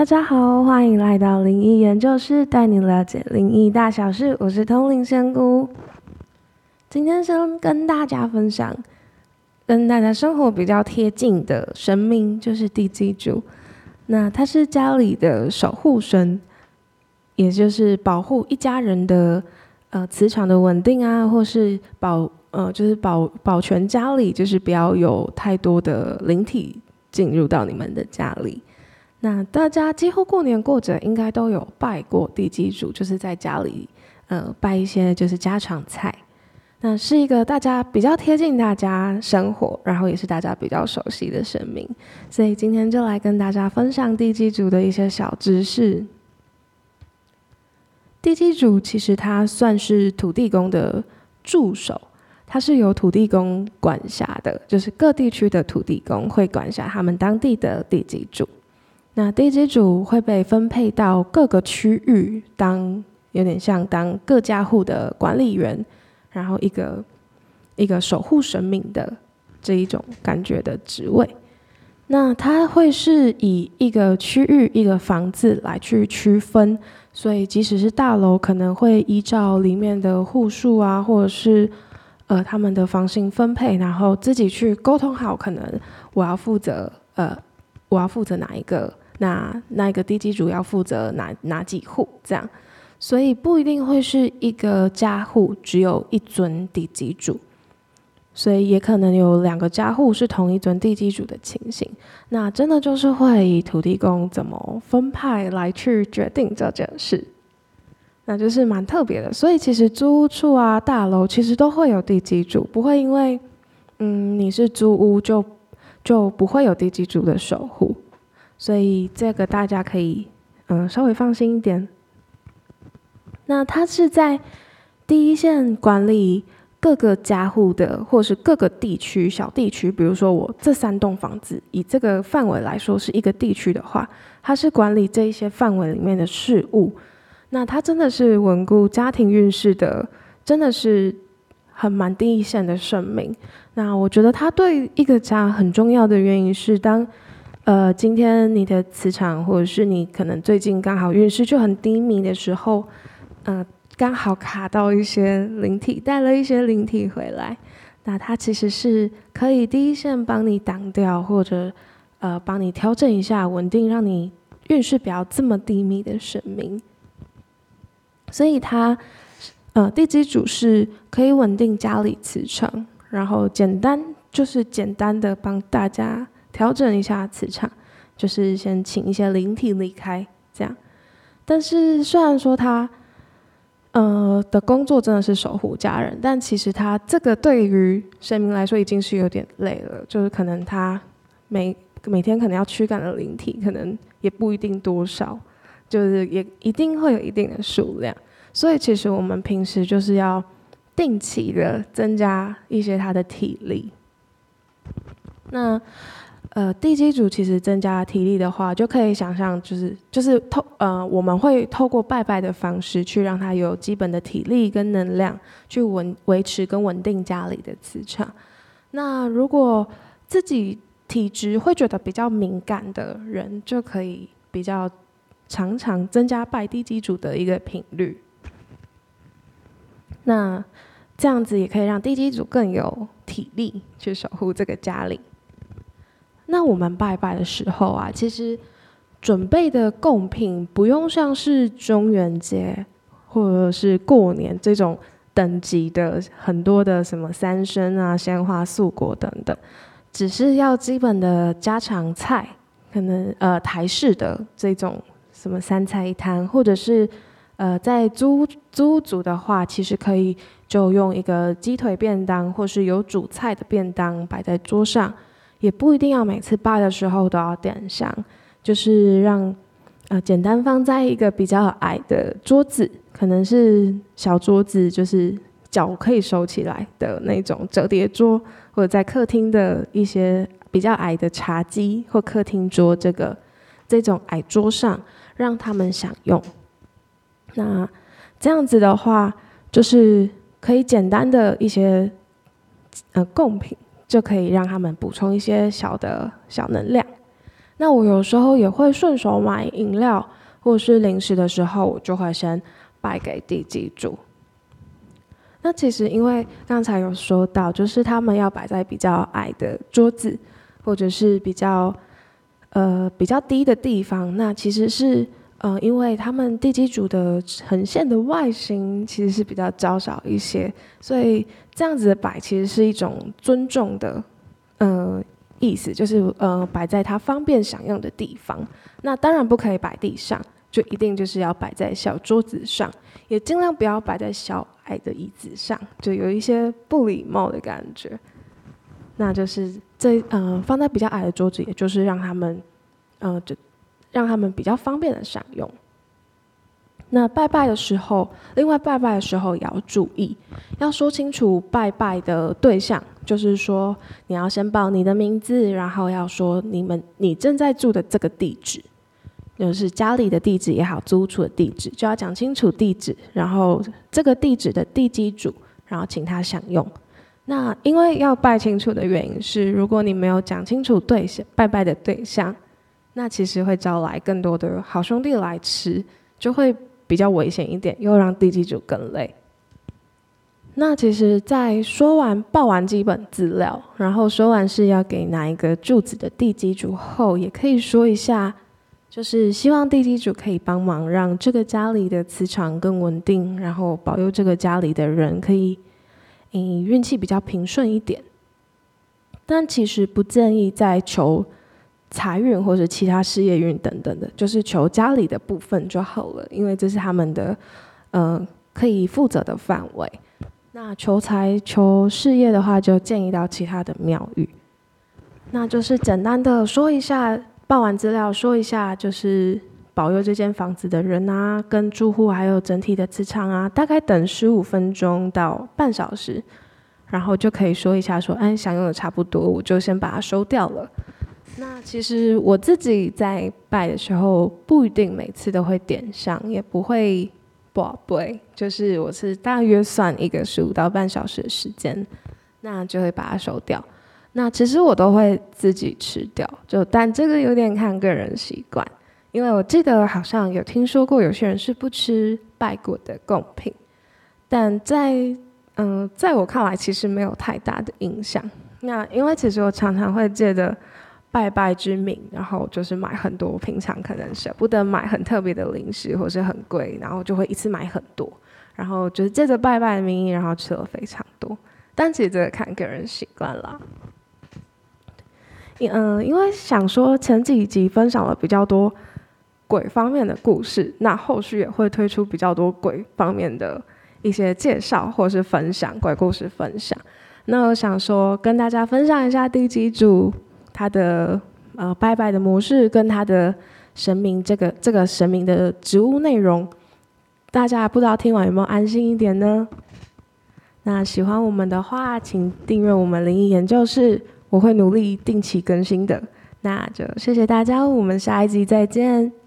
大家好，欢迎来到灵异研究室，带你了解灵异大小事。我是通灵仙姑，今天先跟大家分享，跟大家生活比较贴近的神明，就是地基主。那他是家里的守护神，也就是保护一家人的呃磁场的稳定啊，或是保呃就是保保全家里，就是不要有太多的灵体进入到你们的家里。那大家几乎过年过节应该都有拜过地基主，就是在家里，呃，拜一些就是家常菜。那是一个大家比较贴近大家生活，然后也是大家比较熟悉的神明。所以今天就来跟大家分享地基主的一些小知识。地基主其实他算是土地公的助手，他是由土地公管辖的，就是各地区的土地公会管辖他们当地的地基主。那地基组会被分配到各个区域，当有点像当各家户的管理员，然后一个一个守护神明的这一种感觉的职位。那它会是以一个区域、一个房子来去区分，所以即使是大楼，可能会依照里面的户数啊，或者是呃他们的房型分配，然后自己去沟通好，可能我要负责呃我要负责哪一个。那那个地基主要负责哪哪几户这样，所以不一定会是一个家户只有一尊地基主，所以也可能有两个家户是同一尊地基主的情形。那真的就是会以土地公怎么分派来去决定这件事，那就是蛮特别的。所以其实租屋处啊、大楼其实都会有地基主，不会因为嗯你是租屋就就不会有地基主的守护。所以这个大家可以，嗯，稍微放心一点。那他是在第一线管理各个家户的，或是各个地区小地区。比如说我这三栋房子，以这个范围来说是一个地区的话，他是管理这一些范围里面的事物。那他真的是稳固家庭运势的，真的是很蛮第一线的生命。那我觉得他对一个家很重要的原因是当。呃，今天你的磁场，或者是你可能最近刚好运势就很低迷的时候，嗯，刚好卡到一些灵体，带了一些灵体回来，那它其实是可以第一线帮你挡掉，或者呃帮你调整一下，稳定让你运势不要这么低迷的神明。所以它呃地基主是可以稳定家里磁场，然后简单就是简单的帮大家。调整一下磁场，就是先请一些灵体离开，这样。但是虽然说他，呃的工作真的是守护家人，但其实他这个对于神明来说已经是有点累了，就是可能他每每天可能要驱赶的灵体，可能也不一定多少，就是也一定会有一定的数量。所以其实我们平时就是要定期的增加一些他的体力。那。呃，地基组其实增加体力的话，就可以想象，就是就是透呃，我们会透过拜拜的方式去让他有基本的体力跟能量，去稳维持跟稳定家里的磁场。那如果自己体质会觉得比较敏感的人，就可以比较常常增加拜地基组的一个频率。那这样子也可以让地基组更有体力去守护这个家里。那我们拜拜的时候啊，其实准备的贡品不用像是中元节或者是过年这种等级的很多的什么三生啊、鲜花、素果等等，只是要基本的家常菜，可能呃台式的这种什么三菜一汤，或者是呃在租租组的话，其实可以就用一个鸡腿便当，或是有主菜的便当摆在桌上。也不一定要每次拜的时候都要点香，就是让呃简单放在一个比较矮的桌子，可能是小桌子，就是脚可以收起来的那种折叠桌，或者在客厅的一些比较矮的茶几或客厅桌这个这种矮桌上，让他们享用。那这样子的话，就是可以简单的一些呃贡品。就可以让他们补充一些小的小能量。那我有时候也会顺手买饮料或是零食的时候，我就会先拜给地基主。那其实因为刚才有说到，就是他们要摆在比较矮的桌子，或者是比较呃比较低的地方。那其实是呃，因为他们地基主的呈现的外形其实是比较娇小一些，所以这样子的摆其实是一种尊重的呃。意思就是，呃，摆在他方便享用的地方。那当然不可以摆地上，就一定就是要摆在小桌子上，也尽量不要摆在小矮的椅子上，就有一些不礼貌的感觉。那就是这，嗯，放在比较矮的桌子，也就是让他们，呃，就让他们比较方便的享用。那拜拜的时候，另外拜拜的时候也要注意，要说清楚拜拜的对象，就是说你要先报你的名字，然后要说你们你正在住的这个地址，就是家里的地址也好，租处的地址，就要讲清楚地址，然后这个地址的地基主，然后请他享用。那因为要拜清楚的原因是，如果你没有讲清楚对象拜拜的对象，那其实会招来更多的好兄弟来吃，就会。比较危险一点，又让地基主更累。那其实，在说完报完基本资料，然后说完是要给哪一个柱子的地基主后，也可以说一下，就是希望地基主可以帮忙让这个家里的磁场更稳定，然后保佑这个家里的人可以，嗯，运气比较平顺一点。但其实不建议再求。财运或者其他事业运等等的，就是求家里的部分就好了，因为这是他们的，呃，可以负责的范围。那求财、求事业的话，就建议到其他的庙宇。那就是简单的说一下，报完资料说一下，就是保佑这间房子的人啊，跟住户还有整体的磁场啊，大概等十五分钟到半小时，然后就可以说一下，说，哎，享用的差不多，我就先把它收掉了。那其实我自己在拜的时候，不一定每次都会点上，也不会宝贝，就是我是大约算一个十五到半小时的时间，那就会把它收掉。那其实我都会自己吃掉，就但这个有点看个人习惯，因为我记得好像有听说过有些人是不吃拜过的贡品，但在嗯，在我看来其实没有太大的影响。那因为其实我常常会借着。拜拜之名，然后就是买很多平常可能舍不得买很特别的零食，或是很贵，然后就会一次买很多，然后就是借着拜拜的名义，然后吃了非常多。但其实这个看个人习惯啦。嗯，因为想说前几集分享了比较多鬼方面的故事，那后续也会推出比较多鬼方面的一些介绍或是分享鬼故事分享。那我想说跟大家分享一下第几组。他的呃拜拜的模式跟他的神明这个这个神明的职务内容，大家不知道听完有没有安心一点呢？那喜欢我们的话，请订阅我们灵异研究室，我会努力定期更新的。那就谢谢大家，我们下一集再见。